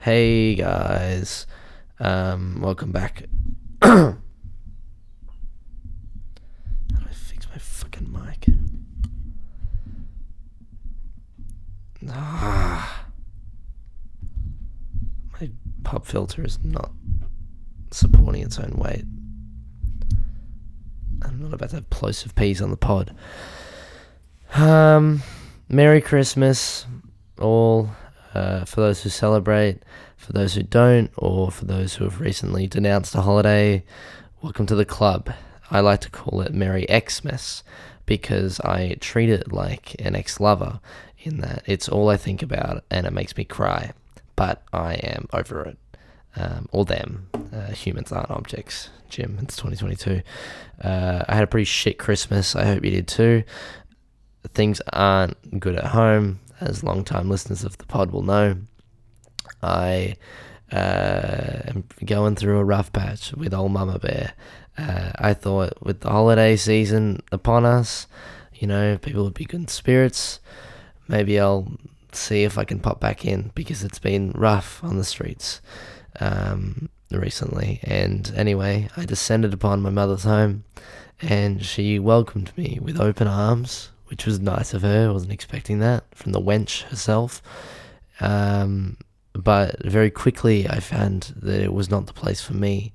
Hey guys, um, welcome back. How do I fix my fucking mic? Ah, my pop filter is not supporting its own weight. About to have plosive peas on the pod. Um, Merry Christmas, all. Uh, for those who celebrate, for those who don't, or for those who have recently denounced a holiday, welcome to the club. I like to call it Merry Xmas because I treat it like an ex lover in that it's all I think about and it makes me cry. But I am over it. Um, or them. Uh, humans aren't objects. Jim, it's 2022. Uh, I had a pretty shit Christmas. I hope you did too. Things aren't good at home as long-time listeners of the pod will know, I uh, am going through a rough patch with old Mama Bear. Uh, I thought with the holiday season upon us, you know, people would be good in spirits. Maybe I'll see if I can pop back in because it's been rough on the streets um, recently. And anyway, I descended upon my mother's home and she welcomed me with open arms which was nice of her. I wasn't expecting that from the wench herself. Um, but very quickly, I found that it was not the place for me.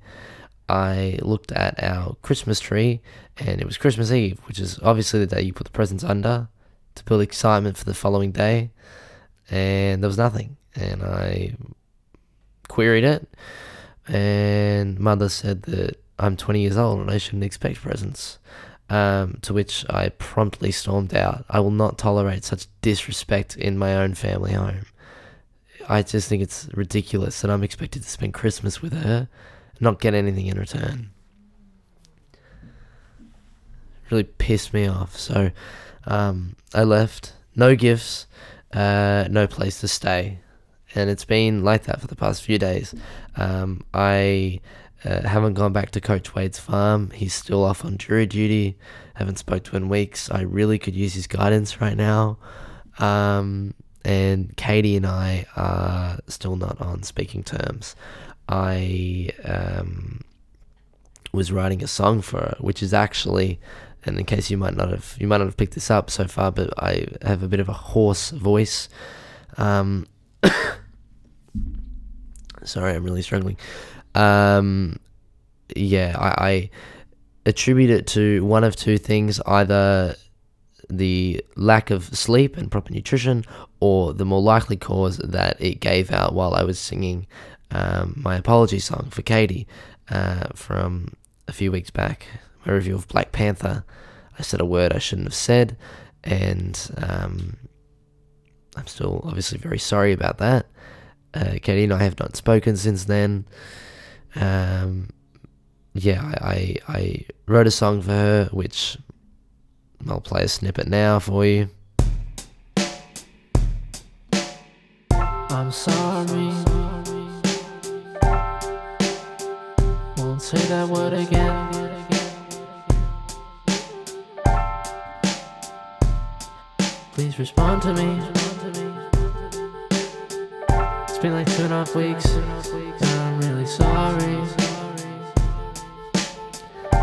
I looked at our Christmas tree, and it was Christmas Eve, which is obviously the day you put the presents under to build excitement for the following day. And there was nothing. And I queried it, and mother said that I'm 20 years old and I shouldn't expect presents. Um, to which I promptly stormed out. I will not tolerate such disrespect in my own family home. I just think it's ridiculous that I'm expected to spend Christmas with her and not get anything in return. Really pissed me off. So um, I left. No gifts, uh, no place to stay. And it's been like that for the past few days. Um, I uh, haven't gone back to Coach Wade's farm. He's still off on jury duty. Haven't spoke to in weeks. I really could use his guidance right now. Um, and Katie and I are still not on speaking terms. I um, was writing a song for her, which is actually, and in case you might not have you might not have picked this up so far, but I have a bit of a hoarse voice. Um, sorry, I'm really struggling. Um, yeah, I, I attribute it to one of two things either the lack of sleep and proper nutrition, or the more likely cause that it gave out while I was singing um, my apology song for Katie uh, from a few weeks back, my review of Black Panther. I said a word I shouldn't have said, and um, I'm still obviously very sorry about that. Uh, Katie and I have not spoken since then. Um, yeah, I, I, I wrote a song for her, which I'll play a snippet now for you. I'm sorry. Won't say that word again. Please respond to me. It's been like two and a half weeks sorry.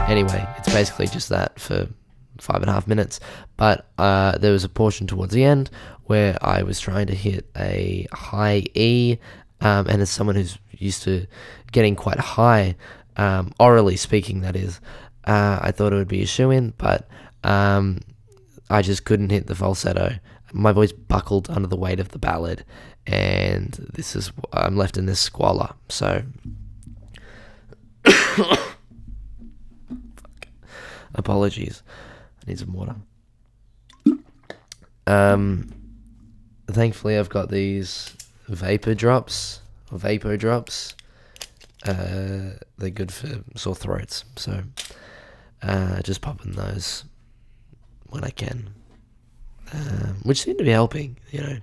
Anyway, it's basically just that for five and a half minutes. But uh, there was a portion towards the end where I was trying to hit a high E, um, and as someone who's used to getting quite high, um, orally speaking, that is, uh, I thought it would be a shoe in, but um, I just couldn't hit the falsetto. My voice buckled under the weight of the ballad, and this is I'm left in this squalor. So apologies. I need some water. Um, thankfully I've got these vapor drops or vapor drops. Uh, they're good for sore throats, so uh, just popping those when I can, um, which seem to be helping. You know,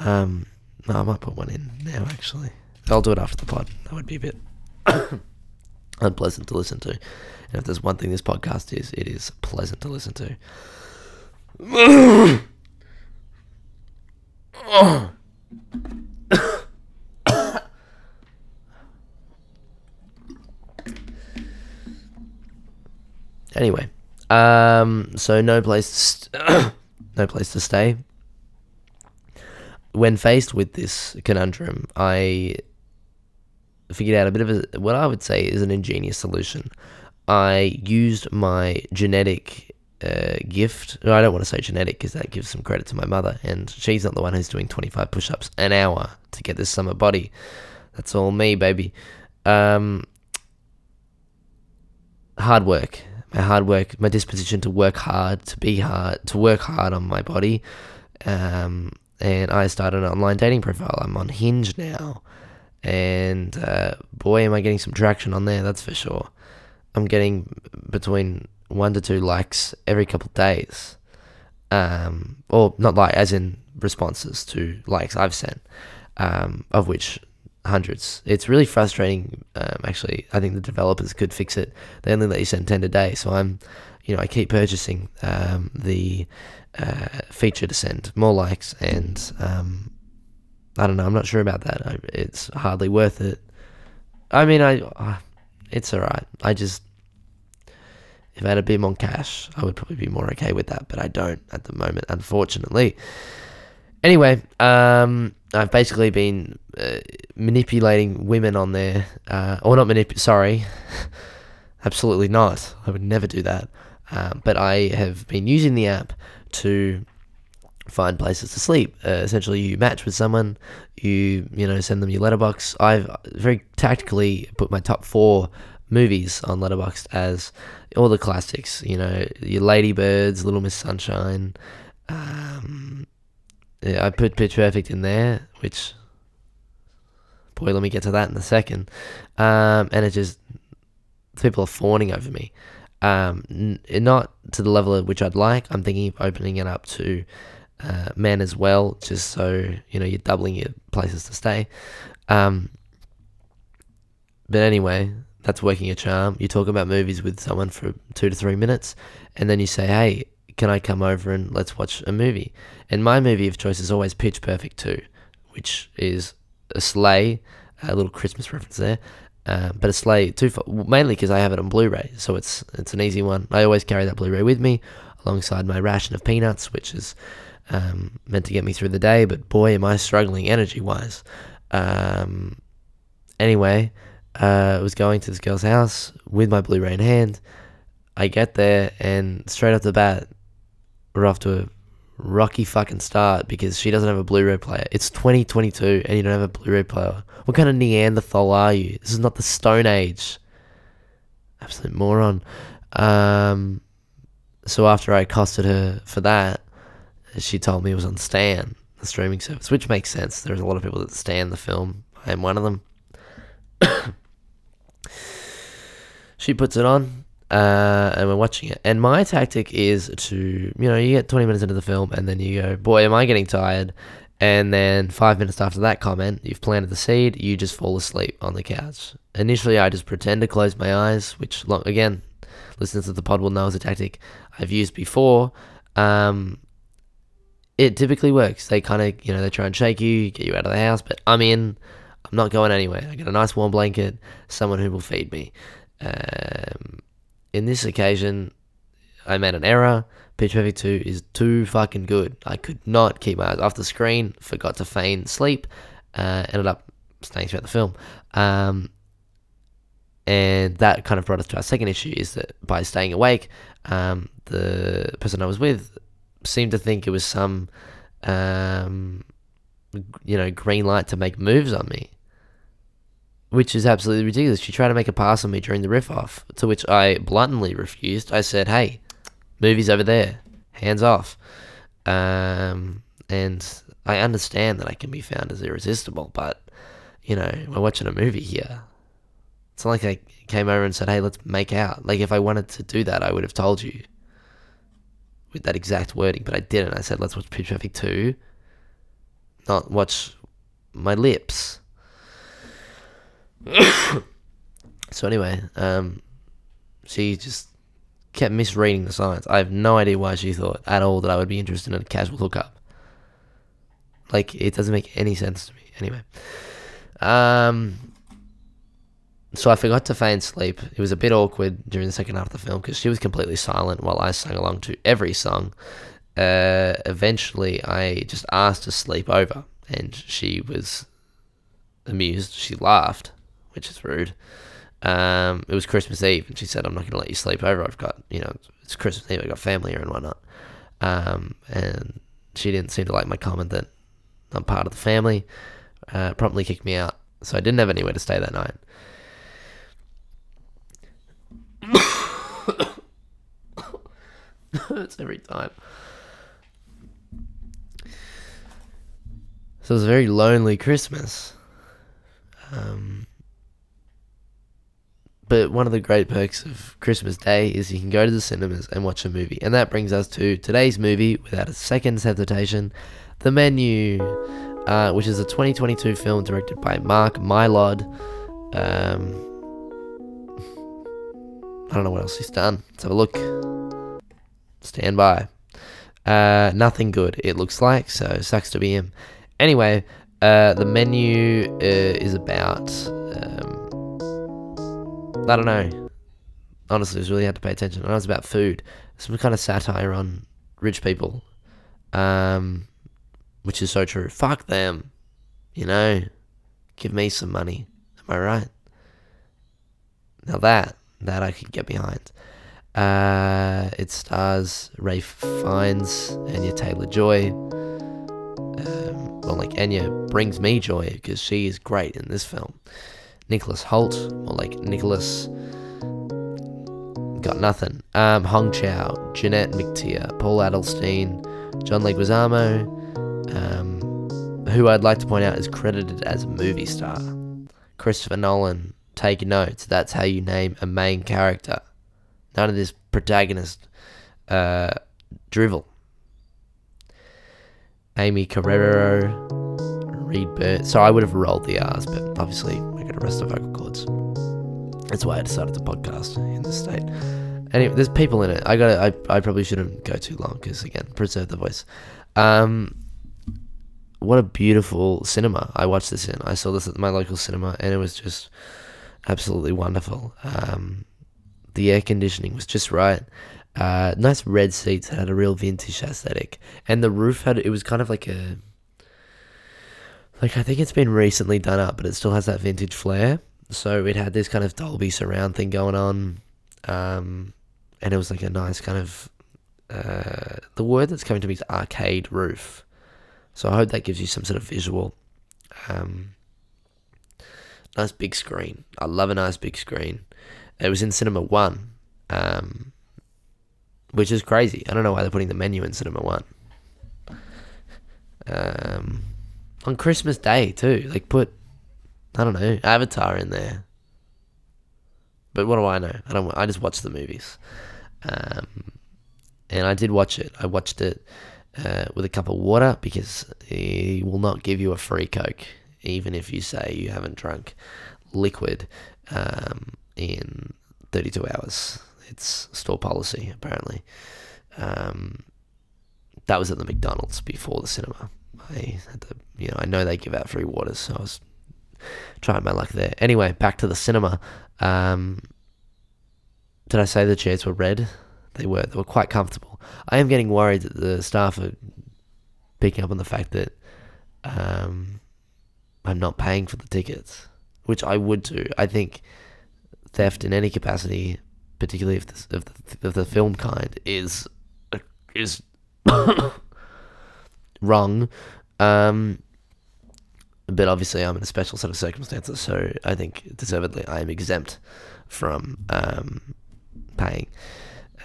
um, no, I might put one in now. Actually, I'll do it after the pod. That would be a bit. unpleasant to listen to. And if there's one thing this podcast is, it is pleasant to listen to. anyway, um, so no place, to st- no place to stay. When faced with this conundrum, I figured out a bit of a, what I would say is an ingenious solution. I used my genetic uh, gift. I don't want to say genetic because that gives some credit to my mother, and she's not the one who's doing 25 push ups an hour to get this summer body. That's all me, baby. Um, hard work. My hard work, my disposition to work hard, to be hard, to work hard on my body. Um, and I started an online dating profile. I'm on Hinge now. And uh, boy, am I getting some traction on there, that's for sure. I'm getting between one to two likes every couple of days. Um, or not like, as in responses to likes I've sent, um, of which hundreds. It's really frustrating. Um, actually, I think the developers could fix it. They only let you send ten a day, so I'm, you know, I keep purchasing um, the uh, feature to send more likes, and um, I don't know. I'm not sure about that. I, it's hardly worth it. I mean, I, uh, it's alright. I just, if I had a bit more cash, I would probably be more okay with that, but I don't at the moment, unfortunately. Anyway, um, I've basically been uh, manipulating women on there, uh, or not manip. Sorry, absolutely not. I would never do that. Uh, but I have been using the app to find places to sleep. Uh, essentially, you match with someone, you you know send them your Letterboxd. I've very tactically put my top four movies on Letterboxd as all the classics. You know, your Ladybirds, Little Miss Sunshine. Um, yeah, I put Pitch Perfect in there, which boy, let me get to that in a second. Um, and it just people are fawning over me. Um, n- not to the level at which I'd like. I'm thinking of opening it up to uh, men as well, just so you know you're doubling your places to stay. Um, but anyway, that's working a charm. You talk about movies with someone for two to three minutes, and then you say, "Hey, can I come over and let's watch a movie?" And my movie of choice is always Pitch Perfect 2, which is a sleigh, a little Christmas reference there. Uh, but a sleigh too, mainly because I have it on Blu-ray, so it's it's an easy one. I always carry that Blu-ray with me, alongside my ration of peanuts, which is um, meant to get me through the day. But boy, am I struggling energy-wise. Um, anyway, uh, I was going to this girl's house with my Blu-ray in hand. I get there, and straight off the bat, we're off to a rocky fucking start because she doesn't have a Blu-ray player. It's 2022 and you don't have a Blu-ray player. What kind of Neanderthal are you? This is not the Stone Age. Absolute moron. Um, so after I accosted her for that, she told me it was on Stan, the streaming service, which makes sense. There's a lot of people that stand the film. I am one of them. she puts it on uh, and we're watching it. And my tactic is to, you know, you get 20 minutes into the film and then you go, boy, am I getting tired. And then five minutes after that comment, you've planted the seed, you just fall asleep on the couch. Initially, I just pretend to close my eyes, which, again, listeners of the pod will know is a tactic I've used before. Um, it typically works. They kind of, you know, they try and shake you, get you out of the house, but I'm in. I'm not going anywhere. I got a nice warm blanket, someone who will feed me. Um, in this occasion, I made an error. Pitch Perfect 2 is too fucking good. I could not keep my eyes off the screen, forgot to feign sleep, uh, ended up staying throughout the film. Um, and that kind of brought us to our second issue is that by staying awake, um, the person I was with seemed to think it was some, um, you know, green light to make moves on me which is absolutely ridiculous. She tried to make a pass on me during the riff off, to which I bluntly refused. I said, "Hey, movie's over there, hands off." Um, and I understand that I can be found as irresistible, but you know, we're watching a movie here. It's not like I came over and said, "Hey, let's make out." Like if I wanted to do that, I would have told you with that exact wording, but I didn't. I said, "Let's watch Pitch Perfect 2, not watch my lips." So anyway, um, she just kept misreading the signs. I have no idea why she thought at all that I would be interested in a casual hookup. Like it doesn't make any sense to me. Anyway, um, so I forgot to feign sleep. It was a bit awkward during the second half of the film because she was completely silent while I sang along to every song. Uh, eventually, I just asked to sleep over, and she was amused. She laughed, which is rude. Um, it was Christmas Eve, and she said, "I'm not going to let you sleep over. I've got, you know, it's Christmas Eve. I've got family here and whatnot." Um, and she didn't seem to like my comment that I'm part of the family. Uh, promptly kicked me out, so I didn't have anywhere to stay that night. hurts every time. So it was a very lonely Christmas. Um, but one of the great perks of Christmas Day is you can go to the cinemas and watch a movie. And that brings us to today's movie, without a second's hesitation The Menu, uh, which is a 2022 film directed by Mark Mylod. Um, I don't know what else he's done. Let's have a look. Stand by. Uh, nothing good, it looks like, so sucks to be him. Anyway, uh, the menu uh, is about. Um, I don't know. Honestly, it was really hard to pay attention. I know it's about food. Some kind of satire on rich people. Um, which is so true. Fuck them. You know? Give me some money. Am I right? Now that, that I could get behind. Uh, it stars Ralph Fiennes, Anya Taylor Joy. Um, well, like Anya brings me joy because she is great in this film. Nicholas Hoult, or like Nicholas, got nothing. Um, Hong Chau, Janet McTeer, Paul Adelstein, John Leguizamo, um, who I'd like to point out is credited as a movie star. Christopher Nolan, take notes. That's how you name a main character. None of this protagonist uh, drivel. Aimee Carrero, Reed Burt. So I would have rolled the R's, but obviously Rest the vocal cords. That's why I decided to podcast in this state. Anyway, there's people in it. I got. I I probably shouldn't go too long because again, preserve the voice. Um, what a beautiful cinema I watched this in. I saw this at my local cinema, and it was just absolutely wonderful. Um, the air conditioning was just right. Uh, nice red seats had a real vintage aesthetic, and the roof had it was kind of like a like I think it's been recently done up, but it still has that vintage flair. So it had this kind of Dolby surround thing going on, um, and it was like a nice kind of uh, the word that's coming to me is arcade roof. So I hope that gives you some sort of visual. Um, nice big screen. I love a nice big screen. It was in Cinema One, um, which is crazy. I don't know why they're putting the menu in Cinema One. Um, on Christmas Day too, like put, I don't know, Avatar in there. But what do I know? I don't. I just watch the movies, um, and I did watch it. I watched it uh, with a cup of water because he will not give you a free Coke, even if you say you haven't drunk liquid. Um, in 32 hours. It's store policy, apparently. Um, that was at the McDonald's before the cinema. I had to, you know, I know they give out free waters, so I was trying my luck there. Anyway, back to the cinema. Um, did I say the chairs were red? They were. They were quite comfortable. I am getting worried that the staff are picking up on the fact that um, I'm not paying for the tickets, which I would do. I think theft in any capacity, particularly if the, of the, of the film kind, is is wrong. Um, but obviously, I'm in a special set of circumstances, so I think deservedly I am exempt from um, paying.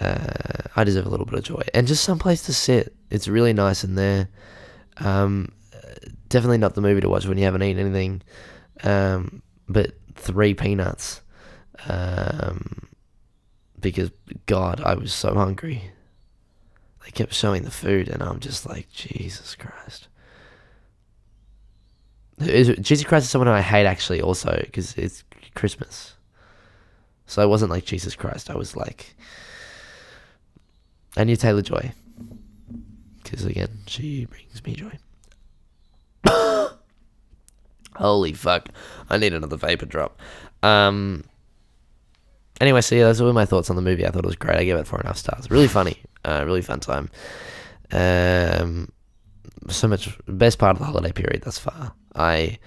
Uh, I deserve a little bit of joy and just some place to sit. It's really nice in there. Um, definitely not the movie to watch when you haven't eaten anything. Um, but three peanuts um, because God, I was so hungry. They kept showing the food, and I'm just like, Jesus Christ. Jesus Christ is someone I hate actually, also because it's Christmas. So I wasn't like Jesus Christ. I was like, Anya Taylor Joy because again, she brings me joy. Holy fuck! I need another vapor drop. Um. Anyway, so yeah, those were my thoughts on the movie. I thought it was great. I gave it four and a half stars. Really funny. Uh, really fun time. Um, so much best part of the holiday period thus far. I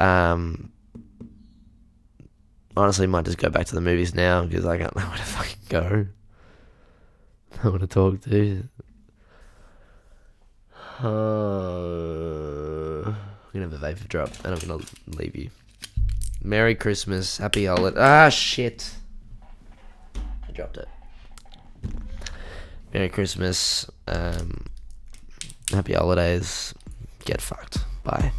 um honestly might just go back to the movies now because I don't know where to fucking go. I want to talk to. Uh, I'm gonna have a vapor drop and I'm gonna leave you. Merry Christmas, Happy Holiday. Ah shit! I dropped it. Merry Christmas. Um, happy holidays. Get fucked. Bye.